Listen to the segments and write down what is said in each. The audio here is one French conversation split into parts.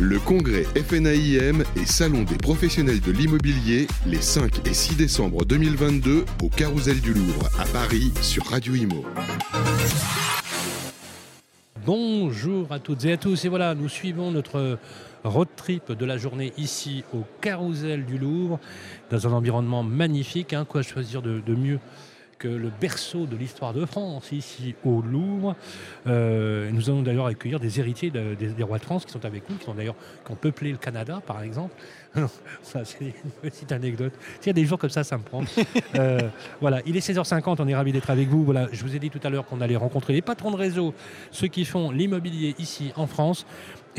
Le congrès FNAIM et Salon des professionnels de l'immobilier les 5 et 6 décembre 2022 au Carousel du Louvre à Paris sur Radio Imo. Bonjour à toutes et à tous. Et voilà, nous suivons notre road trip de la journée ici au Carousel du Louvre, dans un environnement magnifique. Hein, quoi choisir de, de mieux que le berceau de l'histoire de France, ici au Louvre. Euh, nous allons d'ailleurs accueillir des héritiers de- des, des rois de France qui sont avec nous, qui, sont d'ailleurs, qui ont peuplé le Canada, par exemple. ça, c'est une petite anecdote. S'il y a des jours comme ça, ça me prend. Euh, voilà, il est 16h50, on est ravis d'être avec vous. Voilà, je vous ai dit tout à l'heure qu'on allait rencontrer les patrons de réseau, ceux qui font l'immobilier ici en France.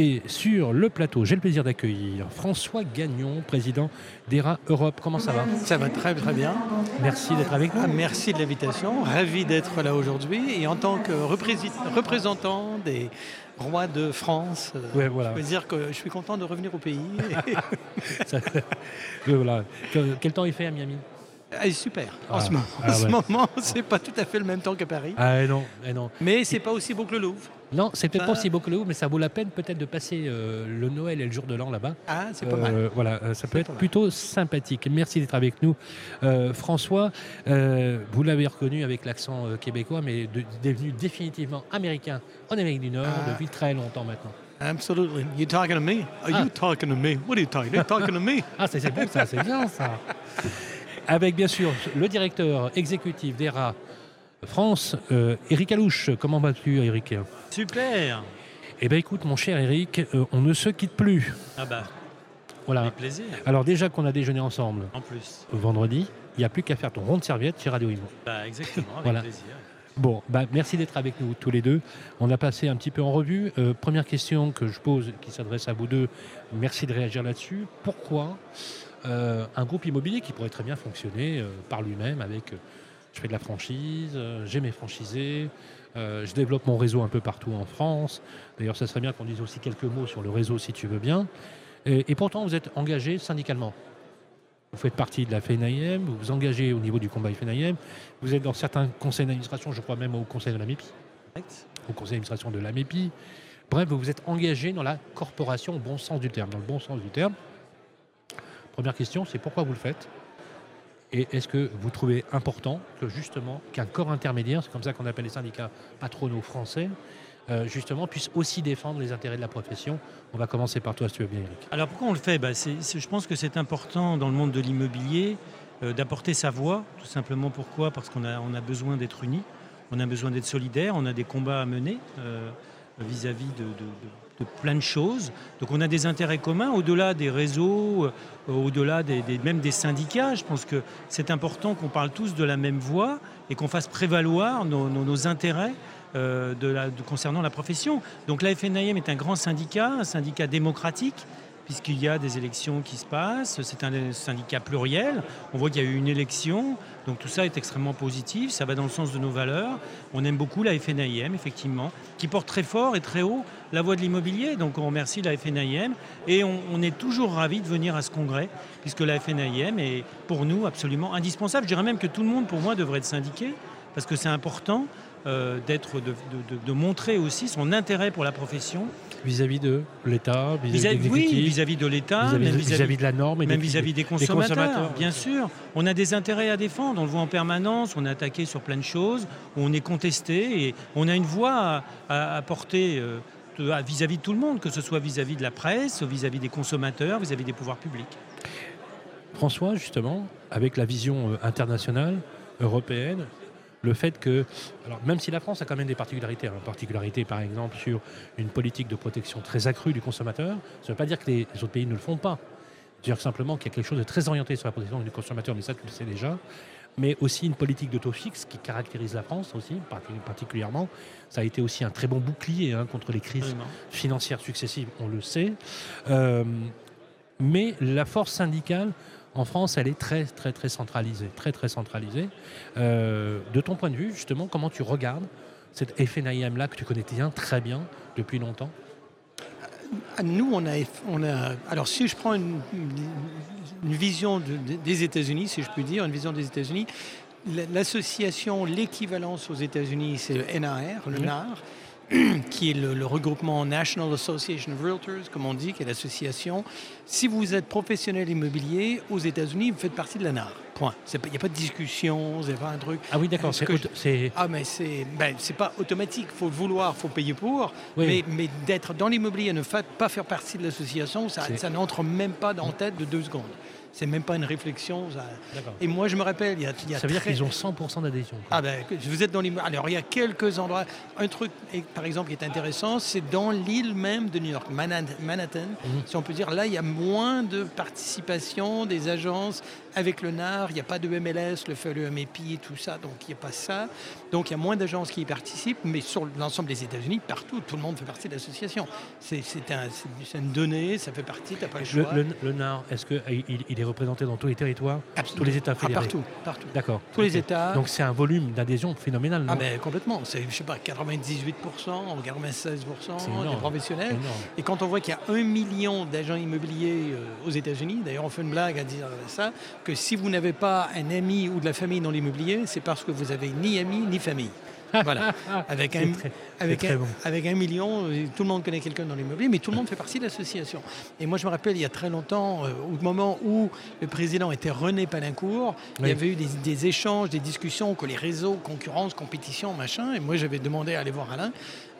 Et sur le plateau, j'ai le plaisir d'accueillir François Gagnon, président d'ERA Europe. Comment ça va? Ça va très très bien. Merci d'être avec nous. Ah, Merci de l'invitation. Ravi d'être là aujourd'hui. Et en tant que représent- représentant des rois de France, euh, Ouais, voilà. je peux dire que je suis content de revenir au pays. Ça- voilà. Quel temps il fait à Miami? Ah, super. En Ah, ce moment, ah ce ouais. c'est pas tout à fait le même temps que Paris. Ah non, eh non. Mais c'est pas aussi beau que le Louvre. Non, c'est peut-être pas aussi beau que le Louvre, mais ça vaut la peine peut-être de passer euh, le Noël et le jour de l'an là-bas. Ah, c'est pas Euh, mal. Voilà, euh, ça peut être plutôt sympathique. Merci d'être avec nous. Euh, François, vous l'avez reconnu avec l'accent québécois, mais de- devenu définitivement américain en Amérique du Nord Ah. depuis très longtemps maintenant. Absolutely. You talking to me? Are Ah. you talking to me? What are you talking? You're talking to me? Ah, c'est bon, ça, c'est bien ça. Avec bien sûr le directeur exécutif d'ERA France, euh, Eric Alouche. Comment vas-tu, Eric? Super Eh bien, écoute, mon cher Eric, euh, on ne se quitte plus. Ah bah, Voilà. avec plaisir, Alors, déjà qu'on a déjeuné ensemble en plus. vendredi, il n'y a plus qu'à faire ton rond de serviette chez Radio Imo. Bah exactement, avec Voilà. plaisir. Bon, bah, merci d'être avec nous tous les deux. On a passé un petit peu en revue. Euh, première question que je pose, qui s'adresse à vous deux. Merci de réagir là-dessus. Pourquoi euh, un groupe immobilier qui pourrait très bien fonctionner euh, par lui-même avec je fais de la franchise, euh, j'ai mes franchisés, euh, je développe mon réseau un peu partout en France. D'ailleurs, ça serait bien qu'on dise aussi quelques mots sur le réseau si tu veux bien. Et, pourtant, vous êtes engagé syndicalement. Vous faites partie de la FNIM, vous vous engagez au niveau du combat FNIM, vous êtes dans certains conseils d'administration, je crois même au conseil de la MEPI, au conseil d'administration de la MEPI. Bref, vous vous êtes engagé dans la corporation au bon sens du terme, dans le bon sens du terme. Première question, c'est pourquoi vous le faites? Et est-ce que vous trouvez important que justement qu'un corps intermédiaire, c'est comme ça qu'on appelle les syndicats patronaux français, euh, justement puisse aussi défendre les intérêts de la profession? On va commencer par toi si tu veux bien Eric. Alors pourquoi on le fait? Bah, Je pense que c'est important dans le monde de l'immobilier euh, d'apporter sa voix. Tout simplement. Pourquoi? Parce qu'on a, besoin d'être unis, on a besoin d'être solidaires, on a des combats à mener euh, vis-à-vis de- de plein de choses. Donc on a des intérêts communs au-delà des réseaux, euh, au-delà même des syndicats. Je pense que c'est important qu'on parle tous de la même voix et qu'on fasse prévaloir nos, intérêts euh, concernant la profession. Donc la FNIM est un grand syndicat, un syndicat démocratique, puisqu'il y a des élections qui se passent. C'est un syndicat pluriel. On voit qu'il y a eu une élection. Donc tout ça est extrêmement positif. Ça va dans le sens de nos valeurs. On aime beaucoup la FNIM, effectivement, qui porte très fort et très haut la voix de l'immobilier. Donc on remercie la FNIM. Et on, est toujours ravis de venir à ce congrès, puisque la FNIM est pour nous absolument indispensable. Je dirais même que tout le monde, pour moi, devrait être syndiqué, parce que c'est important. euh, de montrer aussi son intérêt pour la profession Vis-à-vis de l'État, vis-à-vis de oui, vis-à-vis de l'État, vis-à-vis de- la norme et même des- vis-à-vis des consommateurs, consommateurs, bien sûr. On a des intérêts à défendre, on le voit en permanence, on est attaqué sur plein de choses, on est contesté et on a une voix à, à- à porter euh, vis-à-vis de tout le monde, que ce soit vis-à-vis de la presse, vis-à-vis des consommateurs, vis-à-vis des pouvoirs publics. François, justement, avec la vision euh, internationale, européenne, le fait que, alors même si la France a quand même des particularités, hein, particularités par exemple sur une politique de protection très accrue du consommateur, ça ne veut pas dire que les autres pays ne le font pas. C'est-à-dire simplement qu'il y a quelque chose de très orienté sur la protection du consommateur, mais ça tu le sais déjà, mais aussi une politique de taux fixe qui caractérise la France aussi, parti- particulièrement. Ça a été aussi un très bon bouclier hein, contre les crises financières successives, on le sait. Euh, mais la force syndicale en France, elle est très, très, très centralisée. Très, très centralisée. Euh, de ton point de vue, justement, comment tu regardes cette FNIM-là que tu connais bien, très bien, depuis longtemps? Ah, Nous, on a, on a. Alors, si je prends une, une vision de- de- des États-Unis, si je puis dire, une vision des États-Unis, l'association, l'équivalence aux États-Unis, c'est le NAR, le. NAR, qui est le, le regroupement National Association of Realtors, comme on dit, qui est l'association. Si vous êtes professionnel immobilier aux États-Unis, vous faites partie de la NAR. Point. Il n'y a pas de discussion, c'est pas un truc. Ah oui, d'accord. C'est Ah, mais c'est ben, c'est pas automatique. Il faut le vouloir, il faut payer pour. Oui. Mais, mais d'être dans l'immobilier et ne pas faire partie de l'association, ça, ça n'entre même pas dans la tête de deux secondes. C'est même pas une réflexion. ça-. Et moi, je me rappelle, il y a, il y a Ça veut dire qu'ils ont 100% d'adhésion. ah ben, vous êtes dans l'immobilier. Alors, il y a quelques endroits. Un truc, par exemple, qui est intéressant, c'est dans l'île même de New York, Manhattan, Mhm. si on peut dire. Là, il y a moins de participation des agences avec le NAR. Il n'y a pas de MLS, le fameux MEPI et tout ça. Donc, il n'y a pas ça. Donc, il y a moins d'agences qui y participent. Mais sur l'ensemble des États-Unis, partout, tout le monde fait partie de l'association. C'est un- une donnée, ça fait partie, tu n'as pas le Le, choix. le, le NAR, est-ce qu'il il est représenté dans tous les territoires Absolument. Tous les États Ah, fédérés partout, partout. D'accord. Tous les. États. Donc c'est un volume d'adhésion phénoménal, non Ah ben complètement, c'est je sais pas 98%, 96% C'est des professionnels. Et quand on voit qu'il y a un million d'agents immobiliers euh, aux États-Unis, d'ailleurs on fait une blague à dire ça, que si vous n'avez pas un ami ou de la famille dans l'immobilier, c'est parce que vous avez ni ami ni famille. Voilà. Avec un, très- avec, un, bon. avec un million, euh, tout le monde connaît quelqu'un dans l'immobilier, mais tout le monde fait partie de l'association. Et moi, je me rappelle, il y a très longtemps, euh, au moment où le président était René Palincourt, il y avait eu des, des échanges, des discussions, que les réseaux, concurrence, compétition, machin. Et moi, j'avais demandé à aller voir Alain,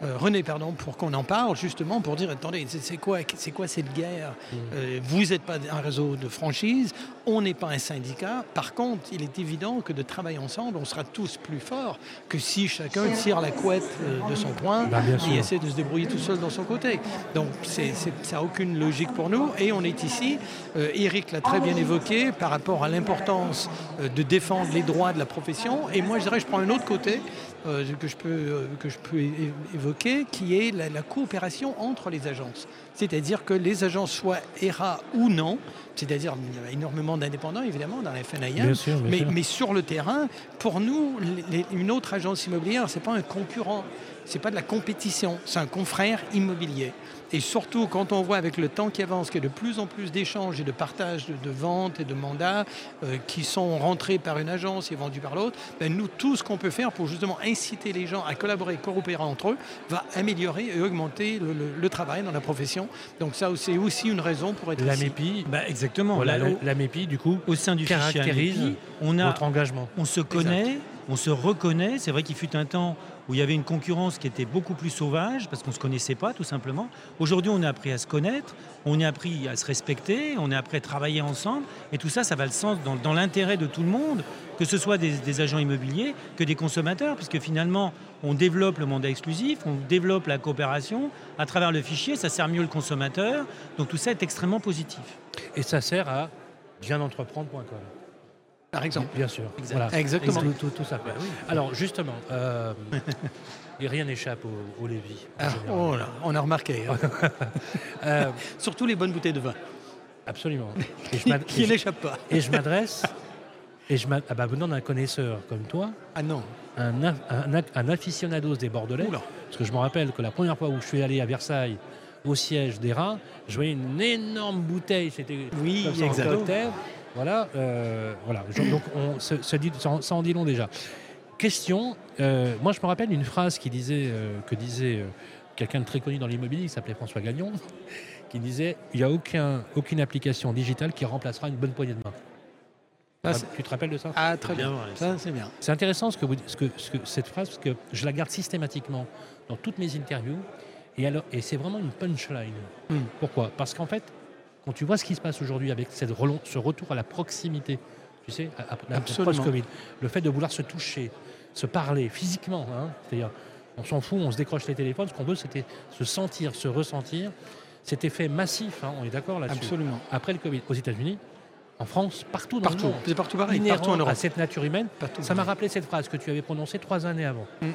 euh, René, pardon, pour qu'on en parle, justement, pour dire, attendez, c'est quoi, c'est quoi cette guerre? Mmh. Euh, Vous n'êtes pas un réseau de franchise, on n'est pas un syndicat. Par contre, il est évident que de travailler ensemble, on sera tous plus forts que si chacun tire la couette euh, de son point Bah, et essaie de se débrouiller tout seul dans son côté. Donc, c'est- c'est- ça n'a aucune logique pour nous. Et on est ici, euh, Eric l'a très bien évoqué, par rapport à l'importance euh, de défendre les droits de la profession. Et moi, je dirais, je prends un autre côté que, je peux, euh, que je peux évoquer, qui est la coopération entre les agences. C'est-à-dire que les agences soient ERA ou non, c'est-à-dire il y a énormément d'indépendants, évidemment, dans la FNIM, Bien sûr, bien mais, sûr. mais sur le terrain, pour nous, les- une autre agence immobilière, ce n'est pas un concurrent, ce n'est pas de la compétition, c'est un confrère immobilier. Et surtout, quand on voit avec le temps qui avance qu'il y a de plus en plus d'échanges et de partages de, de ventes et de mandats euh, qui sont rentrés par une agence et vendus par l'autre, ben nous, tout ce qu'on peut faire pour justement inciter les gens à collaborer, coopérer entre eux, va améliorer et augmenter le, le- le travail dans la profession. Donc ça, c'est aussi une raison pour être La ici. MEPI, Bah, exactement. voilà, Là, la, la MEPI, du coup, au sein du fichier caractérise AMEPI, on a votre engagement. on se connaît, on se reconnaît. C'est vrai qu'il fut un temps où il y avait une concurrence qui était beaucoup plus sauvage parce qu'on ne se connaissait pas tout simplement. Aujourd'hui, on a appris à se connaître, on a appris à se respecter, on a appris à travailler ensemble. Et tout ça, ça va le sens dans, l'intérêt de tout le monde, que ce soit des, des agents immobiliers que des consommateurs, puisque finalement, on développe le mandat exclusif, on développe la coopération. À travers le fichier, ça sert mieux le consommateur. Donc tout ça est extrêmement positif. Et ça sert à bienentreprendre.com. Par exemple. Bien sûr. Exact. Voilà. Exactement. Tout, tout- tout ça. Alors justement, euh, et rien n'échappe au, au Lévis. en Ah, oh là, on a remarqué. hein. Euh, Surtout les bonnes bouteilles de vin, absolument. Et je qui, n'échappent pas. et je m'adresse, et je ah bah, venant d'un connaisseur comme toi, Ah non. un, un, aficionados des Bordelais, Oula. parce que je me rappelle que la première fois où je suis allé à Versailles, au siège des Rats, je voyais une énorme bouteille, c'était Oui, comme ça, en. Voilà, euh, voilà. Donc on dit, ça, en- ça en dit long déjà. Question, euh, moi je me rappelle une phrase qui disait, euh, que disait euh, quelqu'un de très connu dans l'immobilier, qui s'appelait François Gagnon, qui disait il n'y a aucun, aucune application digitale qui remplacera une bonne poignée de main. Ah, tu te rappelles de ça? Ah, très Bien, bien. ouais, Ça, c'est bien. C'est intéressant ce que vous, ce que, ce que- cette phrase, parce que je la garde systématiquement dans toutes mes interviews. Et, alors, et c'est vraiment une punchline. Hmm. Pourquoi? Parce qu'en fait, quand tu vois ce qui se passe aujourd'hui avec cette relon- ce retour à la proximité, tu sais, à- à- à- Absolument. post-Covid, le fait de vouloir se toucher, se parler physiquement, hein, c'est-à-dire, on s'en fout, on se décroche les téléphones, ce qu'on veut, c'était se sentir, se ressentir. Cet effet massif, hein, on est d'accord là-dessus. Absolument. Après le Covid, aux États-unis, en France, partout dans Partout. le monde, C'est partout pareil. inhérent Partout en Europe. à cette nature humaine, Partout. ça m'a rappelé cette phrase que tu avais prononcée trois années avant. Mm, mm.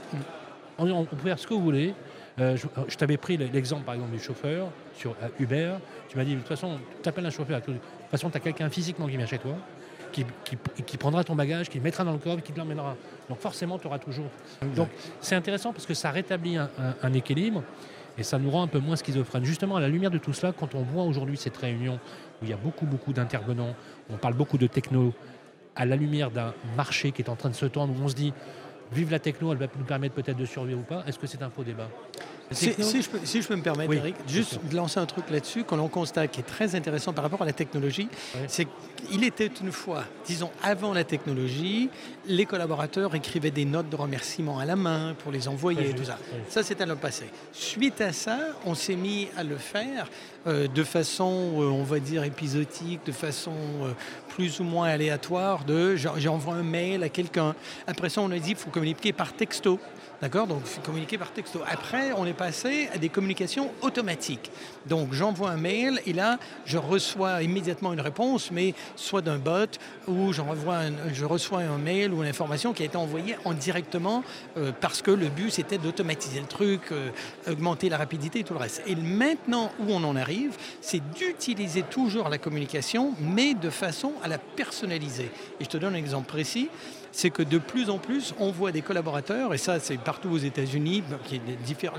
On, on peut faire ce que vous voulez. Euh, je je t'avais pris l'exemple, par exemple, du chauffeur sur euh, Uber. Tu m'as dit, de toute façon, tu appelles un chauffeur. De toute façon, tu as quelqu'un physiquement qui vient chez toi, qui, qui- qui prendra ton bagage, qui le mettra dans le coffre, qui te l'emmènera. Donc forcément, tu auras toujours. Donc c'est intéressant parce que ça rétablit un, un- un équilibre et ça nous rend un peu moins schizophrènes. Justement, à la lumière de tout cela, quand on voit aujourd'hui cette réunion où il y a beaucoup, beaucoup d'intervenants, on parle beaucoup de techno, à la lumière d'un marché qui est en train de se tendre, où on se dit, vive la techno, elle va nous permettre peut-être de survivre ou pas. Est-ce que c'est un faux débat? Si, je peux, si, je peux, me permettre, Oui, Eric, juste de lancer un truc là-dessus, qu'on l'on constate qui est très intéressant par rapport à la technologie, c'est qu'il était une fois, disons avant la technologie, les collaborateurs écrivaient des notes de remerciement à la main pour les envoyer, tout ça. Ça, c'était le passé. Suite à ça, on s'est mis à le faire de façon, euh, on va dire, épisodique, de façon euh, plus ou moins aléatoire, de j'en- j'envoie un mail à quelqu'un. Après ça, on a dit qu'il faut communiquer par texto. D'accord? Donc, communiquer par texto. Après, on est passé à des communications automatiques. Donc, j'envoie un mail et là, je reçois immédiatement une réponse, mais soit d'un bot ou un- je reçois un mail ou une information qui a été envoyée en directement euh, parce que le but, c'était d'automatiser le truc, euh, augmenter la rapidité et tout le reste. Et maintenant, où on en arrive, c'est d'utiliser toujours la communication, mais de façon à la personnaliser. Et je te donne un exemple précis c'est que de plus en plus, on voit des collaborateurs, et ça c'est partout aux États-Unis,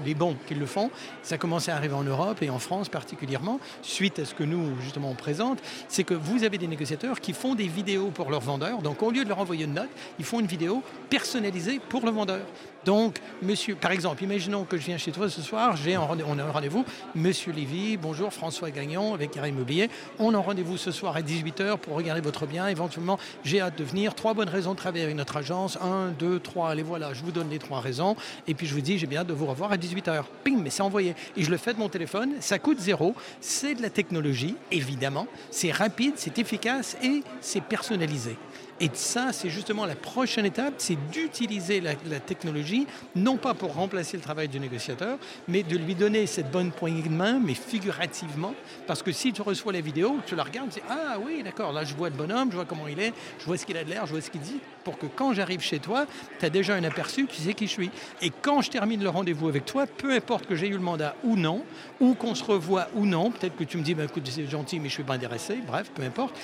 les bons qui le font, ça commence à arriver en Europe et en France particulièrement, suite à ce que nous justement on présente, c'est que vous avez des négociateurs qui font des vidéos pour leurs vendeurs, donc au lieu de leur envoyer une note, ils font une vidéo personnalisée pour le vendeur. Donc, monsieur, par exemple, imaginons que je viens chez toi ce soir, j'ai on a un rendez-vous, monsieur Lévy, bonjour, François Gagnon avec Carré Immobilier, on a un rendez-vous ce soir à 18h pour regarder votre bien, éventuellement, j'ai hâte de venir, trois bonnes raisons de travailler avec notre agence, un, deux, trois, allez voilà, je vous donne les trois raisons, et puis je vous dis, j'ai bien hâte de vous revoir à 18h. Ping, mais c'est envoyé. Et je le fais de mon téléphone, ça coûte zéro, c'est de la technologie, évidemment, c'est rapide, c'est efficace et c'est personnalisé. Et ça, c'est justement la prochaine étape, c'est d'utiliser la, technologie, non pas pour remplacer le travail du négociateur, mais de lui donner cette bonne poignée de main, mais figurativement, parce que si tu reçois la vidéo, tu la regardes, tu dis ah oui, d'accord, là je vois le bonhomme, je vois comment il est, je vois ce qu'il a de l'air, je vois ce qu'il dit, pour que quand j'arrive chez toi, tu as déjà un aperçu, tu sais qui je suis. Et quand je termine le rendez-vous avec toi, peu importe que j'ai eu le mandat ou non, ou qu'on se revoit ou non, peut-être que tu me dis, bah, écoute, c'est gentil, mais je suis pas intéressé, bref, peu importe.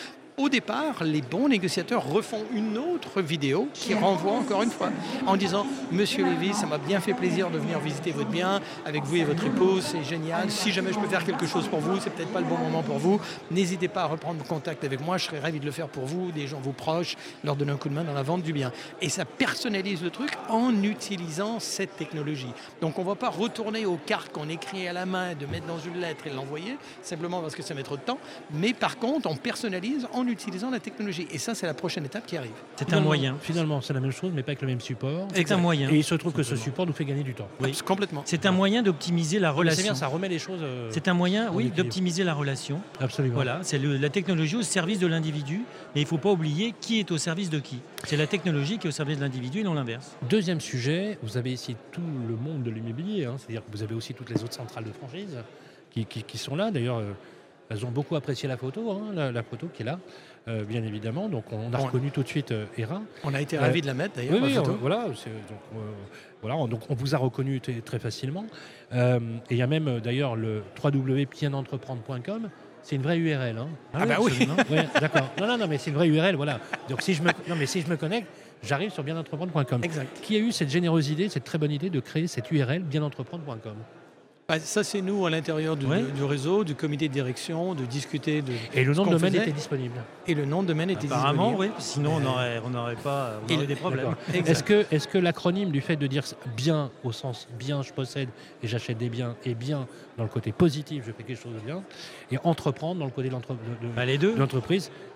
Au départ, les bons négociateurs refont une autre vidéo qui renvoie encore une fois en disant Monsieur Lévy, ça m'a bien fait plaisir de venir visiter votre bien avec vous et votre épouse, c'est génial. Si jamais je peux faire quelque chose pour vous, c'est peut-être pas le bon moment pour vous. N'hésitez pas à reprendre contact avec moi, je serais ravi de le faire pour vous, des gens vous proches, leur donner un coup de main dans la vente du bien. Et ça personnalise le truc en utilisant cette technologie. Donc on ne va pas retourner aux cartes qu'on écrit à la main, de mettre dans une lettre et l'envoyer, simplement parce que ça met trop de temps. Mais par contre, on personnalise en utilisant la technologie. Et ça, c'est la prochaine étape qui arrive. C'est un moyen. Finalement, c'est la même chose, mais pas avec le même support. C'est un moyen. Et il se trouve que ce support nous fait gagner du temps. Oui. Complètement. C'est un moyen d'optimiser la C'est relation. bien, ça remet les choses. euh, C'est un moyen, en oui, d'optimiser la relation. Absolument. Voilà, c'est la technologie au service de l'individu. Mais il ne faut pas oublier qui est au service de qui. C'est la technologie qui est au service de l'individu et non l'inverse. Deuxième sujet, vous avez ici tout le monde de l'immobilier, hein, c'est-à-dire que vous avez aussi toutes les autres centrales de franchise qui, qui- qui sont là. D'ailleurs, euh, elles ont beaucoup apprécié la photo, hein, la, la photo qui est là, euh, bien évidemment. Donc on a reconnu tout de suite euh, Hera. On a été Euh, ravis de la mettre d'ailleurs. Oui, euh, voilà, donc, euh, voilà, on- donc on vous a reconnu très facilement. Euh, et il y a même euh, d'ailleurs le www.pienentreprendre.com. C'est une vraie URL. hein. Ah bah oui. Ouais, d'accord. Non, non, non, mais c'est une vraie URL, voilà. Donc si je me, non, mais si je me connecte, j'arrive sur bienentreprendre.com. Exact. Qui a eu cette généreuse idée, cette très bonne idée de créer cette URL bienentreprendre.com Bah, ça, c'est nous à l'intérieur du, Ouais. du réseau, du comité de direction, de discuter de. Et le nom de domaine faisait. était disponible. Et le nom de domaine était Apparemment, disponible. oui. Sinon, on n'aurait pas on aurait des problèmes. Est-ce que, est que l'acronyme du fait de dire bien au sens bien je possède et j'achète des biens et bien dans le côté positif je fais quelque chose de bien et entreprendre dans le côté de Bah,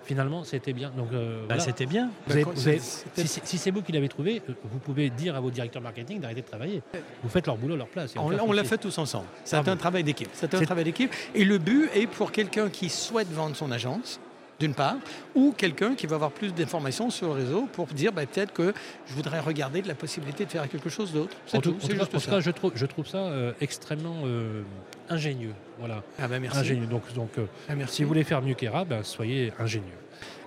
finalement c'était bien donc euh, bah, voilà. c'était bien. Vous avez- Bah, vous avez- c'était- si, c'est- si c'est vous qui l'avez trouvé euh, vous pouvez dire à vos directeurs marketing d'arrêter de travailler vous faites leur boulot à leur place On, l'a- on l'a foncer. fait tous ensemble. C'est un travail d'équipe. C'est un travail d'équipe. Et le but est pour quelqu'un qui souhaite vendre son agence, d'une part, ou quelqu'un qui va avoir plus d'informations sur le réseau pour dire bah, peut-être que je voudrais regarder de la possibilité de faire quelque chose d'autre. C'est tout, juste en ça. cas, je trouve, je trouve ça euh, extrêmement euh, ingénieux. Voilà, Ah bah merci. ingénieux. Donc, donc euh, Ah, merci. si vous voulez faire mieux qu'Era, ben, soyez ingénieux.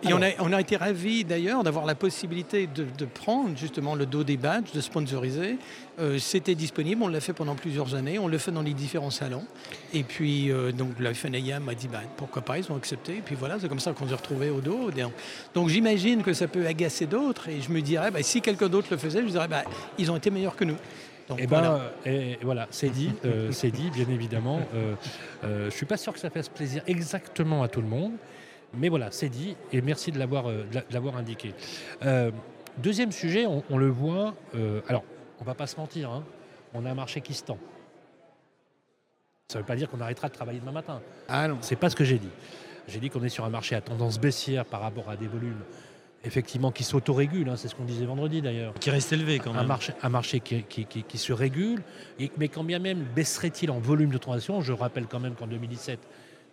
Et on a, on a été ravis d'ailleurs d'avoir la possibilité de, de prendre justement le dos des badges, de sponsoriser. Euh, C'était disponible, on l'a fait pendant plusieurs années, on le fait dans les différents salons. Et puis euh, donc la FNAIA m'a dit bah, pourquoi pas, ils ont accepté. Et puis voilà, c'est comme ça qu'on s'est retrouvés au dos. Donc j'imagine que ça peut agacer d'autres et je me dirais bah, si quelqu'un d'autre le faisait, je dirais bah, ils ont été meilleurs que nous. Donc, Et ben, voilà. euh, et voilà, c'est dit, euh, c'est dit, bien évidemment. Euh, euh, je suis pas sûr que ça fasse plaisir exactement à tout le monde, mais voilà, c'est dit. Et merci de l'avoir, euh, indiqué. Euh, Deuxième sujet, on, on le voit. euh, alors, on va pas se mentir. hein, on a un marché qui se tend. Ça ne veut pas dire qu'on arrêtera de travailler demain matin. Ah non. C'est pas ce que j'ai dit. J'ai dit qu'on est sur un marché à tendance baissière par rapport à des volumes effectivement qui s'autorégulent. hein, c'est ce qu'on disait vendredi d'ailleurs. Qui reste élevé quand Un même. marché, un marché qui, qui- qui- qui se régule, et- mais quand bien même baisserait-il en volume de transactions, je rappelle quand même qu'en 2017,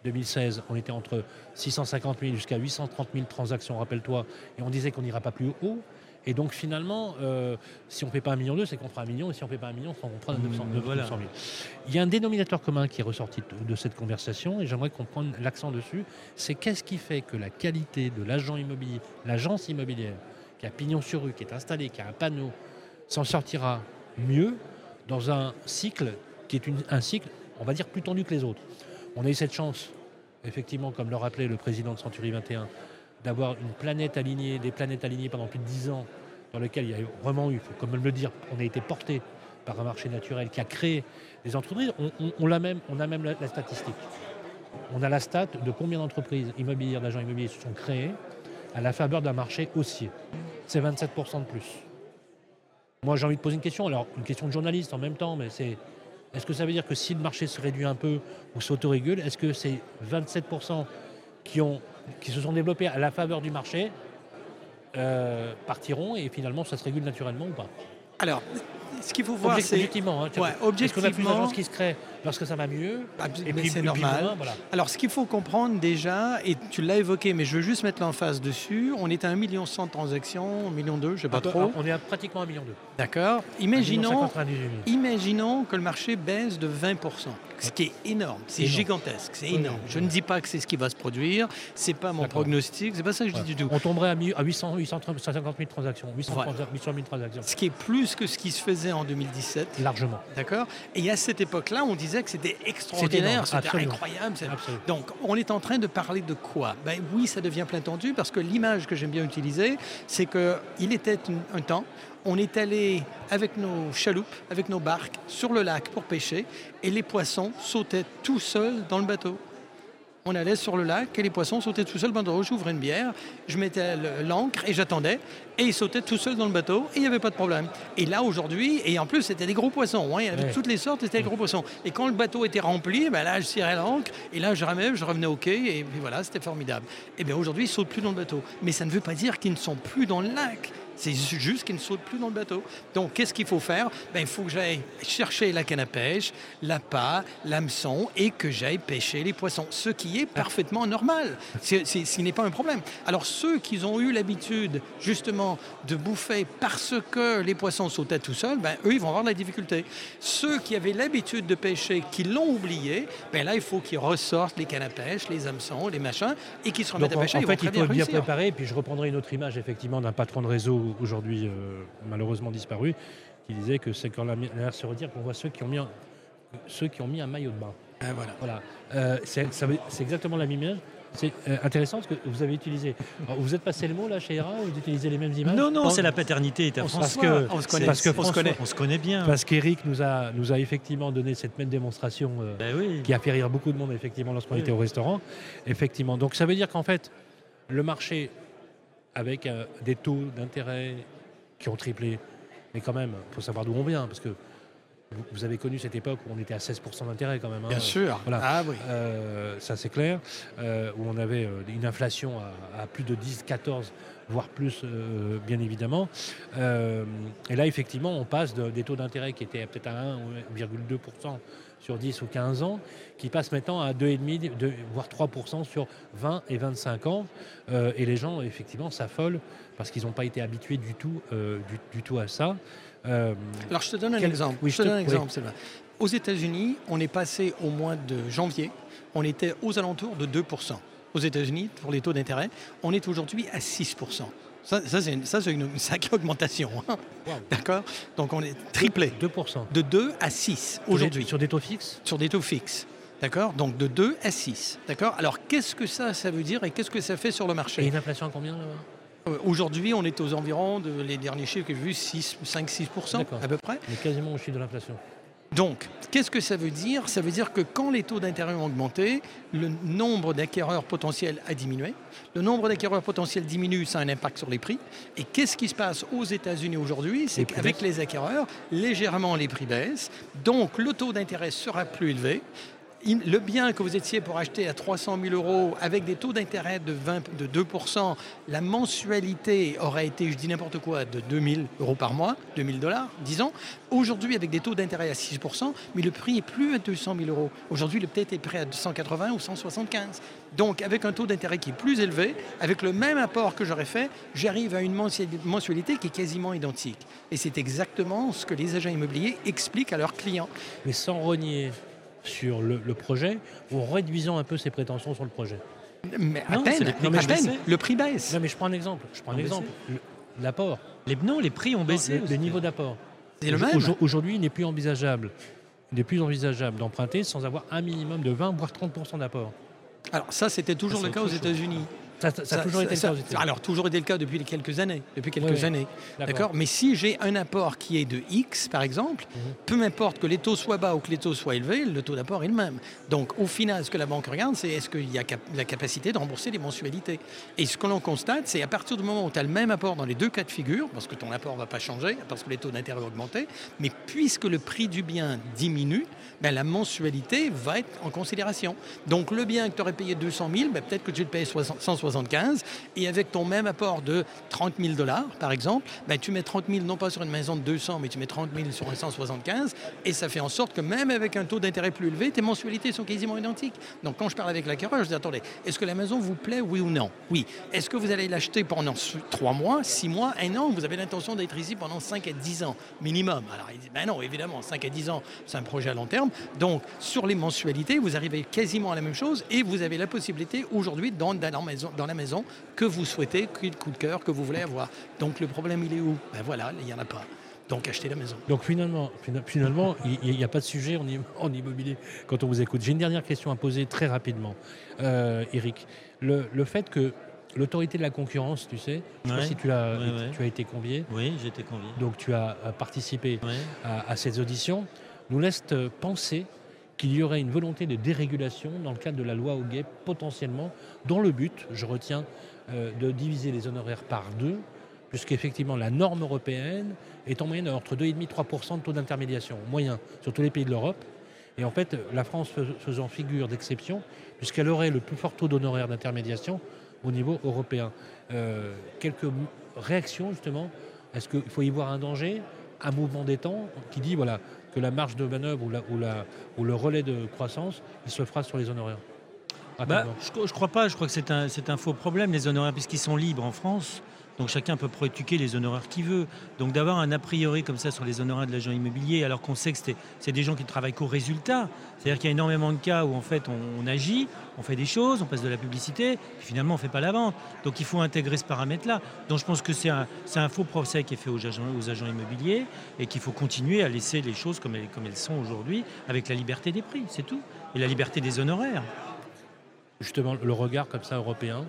2016, on était entre 650 000 jusqu'à 830 000 transactions, rappelle-toi, et on disait qu'on n'ira pas plus haut. Et donc finalement, euh, si on ne fait pas un million d'eux, c'est qu'on fera un million, et si on ne fait pas un million, on fera 900, Mmh, 900 voilà. 000. Il y a un dénominateur commun qui est ressorti de, de cette conversation, et j'aimerais qu'on prenne l'accent dessus, c'est qu'est-ce qui fait que la qualité de l'agent immobilier, l'agence immobilière, qui a pignon sur rue, qui est installée, qui a un panneau, s'en sortira mieux dans un cycle qui est une- un cycle, on va dire, plus tendu que les autres? On a eu cette chance, effectivement, comme le rappelait le président de Century 21, d'avoir une planète alignée, des planètes alignées pendant plus de 10 ans, dans lequel il y a vraiment eu, faut quand même le dire, on a été porté par un marché naturel qui a créé des entreprises. On, a même la, la statistique. On a la stat de combien d'entreprises immobilières, d'agents immobiliers se sont créées à la faveur d'un marché haussier. C'est 27% de plus. Moi, j'ai envie de poser une question. Alors, une question de journaliste en même temps, mais c'est est-ce que ça veut dire que si le marché se réduit un peu ou s'autorégule, est-ce que ces 27% qui, ont, qui se sont développés à la faveur du marché euh, partiront et finalement ça se régule naturellement ou pas? Alors, ce qu'il faut voir, c'est. Objectivement, hein, Ouais, est-ce qu'on a plus objectivement- d'agences qui se créent lorsque ça va mieux Ah, et mais puis, c'est puis normal. voilà. Alors, ce qu'il faut comprendre déjà, et tu l'as évoqué, mais je veux juste mettre l'emphase dessus, on est à 1,1 million de transactions, 1,2 million, je ne sais pas peu- trop. On est à pratiquement un million d'eux. D'accord Imaginons, 598 000. imaginons que le marché baisse de 20%, ce qui est énorme, c'est gigantesque, c'est énorme. Je ne dis pas que c'est ce qui va se produire, c'est pas mon prognostic, c'est pas ça que je Ouais. dis du tout. On tomberait à, mi- à 800, 850 000 transactions, 800, Voilà. 800 000 transactions, Ce qui est plus que ce qui se faisait en 2017. largement. D'accord Et à cette époque-là, on disait que c'était extraordinaire, c'était incroyable. Absolument. Donc, on est en train de parler de quoi? Ben, Oui, ça devient plein tendu parce que l'image que j'aime bien utiliser, c'est qu'il était un, un temps, on est allé avec nos chaloupes, avec nos barques, sur le lac pour pêcher et les poissons sautaient tout seuls dans le bateau. On allait sur le lac et les poissons sautaient tout seuls dans le bateau. J'ouvrais une bière, je mettais l'ancre et j'attendais. Et ils sautaient tout seuls dans le bateau et il n'y avait pas de problème. Et là, aujourd'hui, et en plus, c'était des gros poissons. hein, il y en avait Ouais. toutes les sortes, c'était des gros poissons. Et quand le bateau était rempli, ben là, je tirais l'ancre et là, je ramais, je revenais au quai et puis voilà, c'était formidable. Et bien aujourd'hui, ils ne sautent plus dans le bateau. Mais ça ne veut pas dire qu'ils ne sont plus dans le lac. C'est juste qu'ils ne sautent plus dans le bateau. Donc, qu'est-ce qu'il faut faire? Ben, Il faut que j'aille chercher la canne à pêche, l'appât, l'hameçon et que j'aille pêcher les poissons. Ce qui est parfaitement normal. Ce n'est pas un problème. Alors, ceux qui ont eu l'habitude, justement, de bouffer parce que les poissons sautaient tout seuls, ben, eux, ils vont avoir de la difficulté. Ceux qui avaient l'habitude de pêcher, qui l'ont oublié, ben là, il faut qu'ils ressortent les cannes à pêche, les hameçons, les machins, et qu'ils se remettent Donc, à en, pêcher. en ils fait, vont très il faut bien préparé. Et puis, je reprendrai une autre image, effectivement, d'un patron de réseau aujourd'hui euh, malheureusement disparu, qui disait que c'est quand la mer se retire qu'on voit ceux qui ont mis un, ceux qui ont mis un maillot de bain. Ah, voilà. Voilà. Euh, c'est exactement la même image. C'est euh, intéressant ce que vous avez utilisé. Alors, vous êtes passé le mot là chez ERA Vous utilisez les mêmes images? Non, non, c'est la paternité est à on- François. parce que- on se connaît. parce que on se connaît. On se connaît bien. Parce qu'Eric nous a, nous a effectivement donné cette même démonstration euh, Ben oui. qui a fait rire beaucoup de monde effectivement lorsqu'on Oui. était au restaurant. Effectivement. Donc ça veut dire qu'en fait, le marché, avec euh, des taux d'intérêt qui ont triplé, mais quand même, il faut savoir d'où on vient, parce que vous, vous avez connu cette époque où on était à 16% d'intérêt quand même. hein. Bien sûr. Voilà. Ah oui. Euh, ça c'est clair, euh, où on avait une inflation à, à plus de 10, 14, voire plus, euh, bien évidemment. Euh, et là, effectivement, on passe de- des taux d'intérêt qui étaient peut-être à 1,2% sur 10 ou 15 ans, qui passent maintenant à 2,5, de- voire 3% sur 20 et 25 ans. Euh, et les gens, effectivement, s'affolent parce qu'ils n'ont pas été habitués du tout, euh, du, du tout à ça. Euh, Alors je te donne un Quel- exemple. oui, je je te donne un oui. exemple, Sylvain. Aux États-Unis, on est passé au mois de janvier, on était aux alentours de 2%. Aux États-Unis, pour les taux d'intérêt, on est aujourd'hui à 6%. Ça, ça, c'est une, une sacrée augmentation. hein. Wow. D'accord? Donc on est triplé. 2%. De 2 à 6 Sur des- aujourd'hui, Sur des taux fixes? Sur des taux fixes. D'accord? Donc de 2 à 6. D'accord? Alors qu'est-ce que ça, ça veut dire et qu'est-ce que ça fait sur le Et marché une inflation à combien là Euh, Aujourd'hui, on est aux environs de les derniers chiffres que j'ai vus, 6, 5-6% D'accord. à peu près. On est quasiment au chiffre de l'inflation. Donc, qu'est-ce que ça veut dire? Ça veut dire que quand les taux d'intérêt ont augmenté, le nombre d'acquéreurs potentiels a diminué. Le nombre d'acquéreurs potentiels diminue, ça a un impact sur les prix. Et qu'est-ce qui se passe aux États-Unis aujourd'hui? C'est qu'avec les acquéreurs, légèrement les prix baissent. Donc, le taux d'intérêt sera plus élevé le bien que vous étiez pour acheter à 300 000 euros avec des taux d'intérêt de, 20, de 2%, la mensualité aurait été, je dis n'importe quoi, de 2 000 euros par mois, 2 000 dollars, disons. Aujourd'hui, avec des taux d'intérêt à 6%, mais le prix est plus à 200 000 euros. Aujourd'hui, le peut-être est prêt à 180 ou 175. Donc, avec un taux d'intérêt qui est plus élevé, avec le même apport que j'aurais fait, j'arrive à une mensualité qui est quasiment identique. Et c'est exactement ce que les agents immobiliers expliquent à leurs clients. Mais sans renier sur le, projet en réduisant un peu ses prétentions sur le projet. Mais à peine, le prix baisse. Non, mais je prends un exemple. Je prends un exemple. L'apport. Les, non, les prix ont baissé. le, niveau d'apport. C'est le même. Aujourd'hui, il n'est plus envisageable. Il n'est plus envisageable d'emprunter sans avoir un minimum de 20 voire 30% d'apport. Alors ça, c'était toujours le cas aux États-Unis. Ça, a toujours été le cas. alors, toujours été le cas depuis quelques années. Depuis quelques années. D'accord. Mais si j'ai un apport qui est de X, par exemple, mhm. peu importe que les taux soient bas ou que les taux soient élevés, le taux d'apport est le même. Donc, au final, ce que la banque regarde, c'est est-ce qu'il y a la capacité de rembourser les mensualités? Et ce que l'on constate, c'est à partir du moment où tu as le même apport dans les deux cas de figure, parce que ton apport ne va pas changer, parce que les taux d'intérêt vont augmenter, mais puisque le prix du bien diminue, ben, la mensualité va être en considération. Donc, le bien que tu aurais payé 200 000, ben, peut-être que tu le payes 175 et avec ton même apport de 30 000 dollars, par exemple, ben, tu mets 30 000 non pas sur une maison de 200, mais tu mets 30 000 sur un 175, et ça fait en sorte que même avec un taux d'intérêt plus élevé, tes mensualités sont quasiment identiques. Donc quand je parle avec l'acquéreur, je dis attendez, est-ce que la maison vous plaît, oui ou non? Oui. Est-ce que vous allez l'acheter pendant 3 mois, 6 mois, 1 an Vous avez l'intention d'être ici pendant 5 à 10 ans minimum? Alors il dit ben non, évidemment, 5 à 10 ans, c'est un projet à long terme. Donc sur les mensualités, vous arrivez quasiment à la même chose et vous avez la possibilité aujourd'hui dans, dans, maison, dans la maison que vous souhaitez, quel coup de cœur que vous voulez avoir. Donc le problème, il est où? Ben voilà, il n'y en a pas. Donc achetez la maison. Donc finalement, finalement il n'y a pas de sujet en, immobilier quand on vous écoute. J'ai une dernière question à poser très rapidement, euh, Eric. Le, fait que l'autorité de la concurrence, tu sais, je sais pas si tu as, tu as été convié. Oui, j'ai été convié. Donc tu as participé à, à, ces auditions, nous laisse penser qu'il y aurait une volonté de dérégulation dans le cadre de la loi Hoguet potentiellement, dont le but, je retiens, euh, de diviser les honoraires par deux, puisqu'effectivement la norme européenne est en moyenne entre 2,5 et 3% de taux d'intermédiation, moyen, sur tous les pays de l'Europe. Et en fait, la France faisant figure d'exception, puisqu'elle aurait le plus fort taux d'honoraires d'intermédiation au niveau européen. Euh, quelques réactions justement? Est-ce qu'il faut y voir un danger? Un mouvement des temps qui dit voilà, que la marge de manœuvre ou, la, ou, la, ou le relais de croissance, il se fera sur les honoraires bah, Je ne crois pas, je crois que c'est un, un, faux problème, les honoraires, puisqu'ils sont libres en France. Donc chacun peut proétuquer les honoraires qu'il veut. Donc d'avoir un a priori comme ça sur les honoraires de l'agent immobilier, alors qu'on sait que c'est des gens qui travaillent qu'au résultat. C'est-à-dire qu'il y a énormément de cas où en fait on, agit, on fait des choses, on passe de la publicité, et finalement on ne fait pas la vente. Donc il faut intégrer ce paramètre-là. Donc je pense que c'est un, un, faux procès qui est fait aux agents, immobiliers et qu'il faut continuer à laisser les choses comme elles sont aujourd'hui, avec la liberté des prix, c'est tout. Et la liberté des honoraires. Justement, le regard comme ça européen,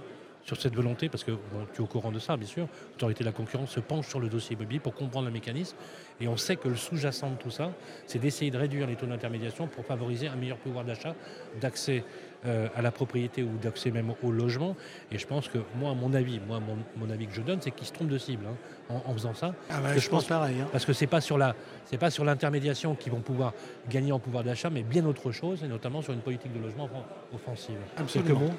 sur cette volonté, parce que tu es au courant de ça, bien sûr, l'autorité de la concurrence se penche sur le dossier immobilier pour comprendre le mécanisme. Et on sait que le sous-jacent de tout ça, c'est d'essayer de réduire les taux d'intermédiation pour favoriser un meilleur pouvoir d'achat, d'accès euh, à la propriété ou d'accès même au logement. Et je pense que moi, mon avis, moi, mon, avis que je donne, c'est qu'ils se trompent de cible hein, en, faisant ça. Ah bah, je, pense, pareil. Hein. Parce que c'est pas sur la, c'est pas sur l'intermédiation qu'ils vont pouvoir gagner en pouvoir d'achat, mais bien autre chose, et notamment sur une politique de logement offensive. Quelques mots.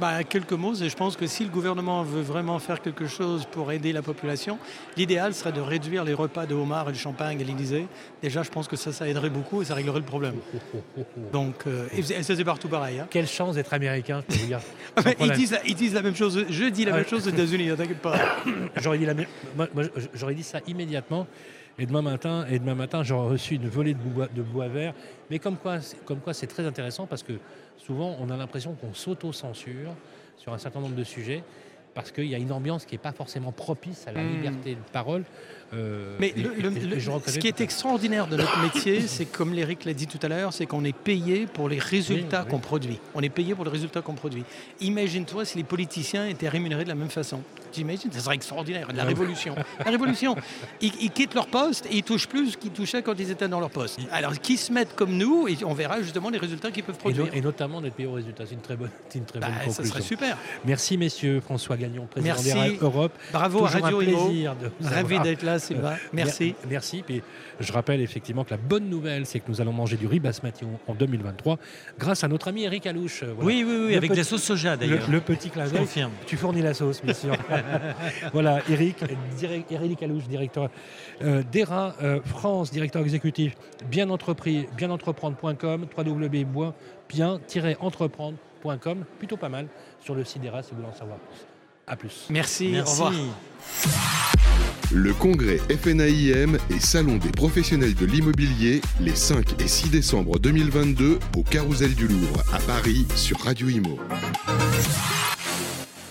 Bah, quelques mots. Et je pense que si le gouvernement veut vraiment faire quelque chose pour aider la population, l'idéal serait de réduire les repas de homard et de champagne à l'Élysée. Déjà, je pense que ça, ça aiderait beaucoup et ça réglerait le problème. Donc, euh, et ça c'est partout pareil. Hein. Quelle chance d'être américain, je peux vous dire. ils, disent, ils, disent, la même chose. Je dis la même chose aux États-Unis, ne t'inquiète pas. j'aurais dit, j'aurais dit ça immédiatement. Et demain matin, et demain matin, j'aurais reçu une volée de bois, de bois vert. Mais comme quoi, comme quoi, c'est très intéressant parce que souvent, on a l'impression qu'on s'auto-censure sur un certain nombre de sujets parce qu'il y a une ambiance qui n'est pas forcément propice à la hmm. liberté de parole. Euh, Mais ce qui est extraordinaire de notre métier, c'est comme l'Éric l'a dit tout à l'heure, c'est qu'on est payé pour les résultats qu'on produit. On est payé pour les résultats qu'on produit. Imagine-toi si les politiciens étaient rémunérés de la même façon. T'imagines, ça serait extraordinaire, la révolution. La révolution. Ils, ils quittent leur poste et ils touchent plus qu'ils touchaient quand ils étaient dans leur poste. Alors qu'ils se mettent comme nous et on verra justement les résultats qu'ils peuvent Et, no- produire. et notamment d'être payé aux résultats. C'est une très bonne, une très Bah, bonne ça conclusion. serait super. Merci messieurs, François Gagnon, président Merci. Europe. Bravo à Toujours Radio un Imo. Ravi d'être là, Sylvain. Merci. Mer- Merci. Puis je rappelle effectivement que la bonne nouvelle, c'est que nous allons manger du riz basmati en en 2023 grâce à notre ami Eric Alouche. euh, voilà. Oui, oui, oui, Le avec petit- la sauce soja Le, d'ailleurs. le petit clin Je d'œil. confirme. Tu fournis la sauce, bien sûr. voilà, Eric, direct, Eric Alouche, directeur euh, d'ERA euh, France, directeur exécutif, bien entrepris, bienentreprendre.com, www.bien-entreprendre.com, plutôt pas mal sur le site d'ERA si vous voulez en savoir plus. À plus. Merci. Au Merci. revoir. Le congrès FNAIM et Salon des professionnels de l'immobilier les 5 et 6 décembre 2022 au Carrousel du Louvre à Paris sur Radio Imo.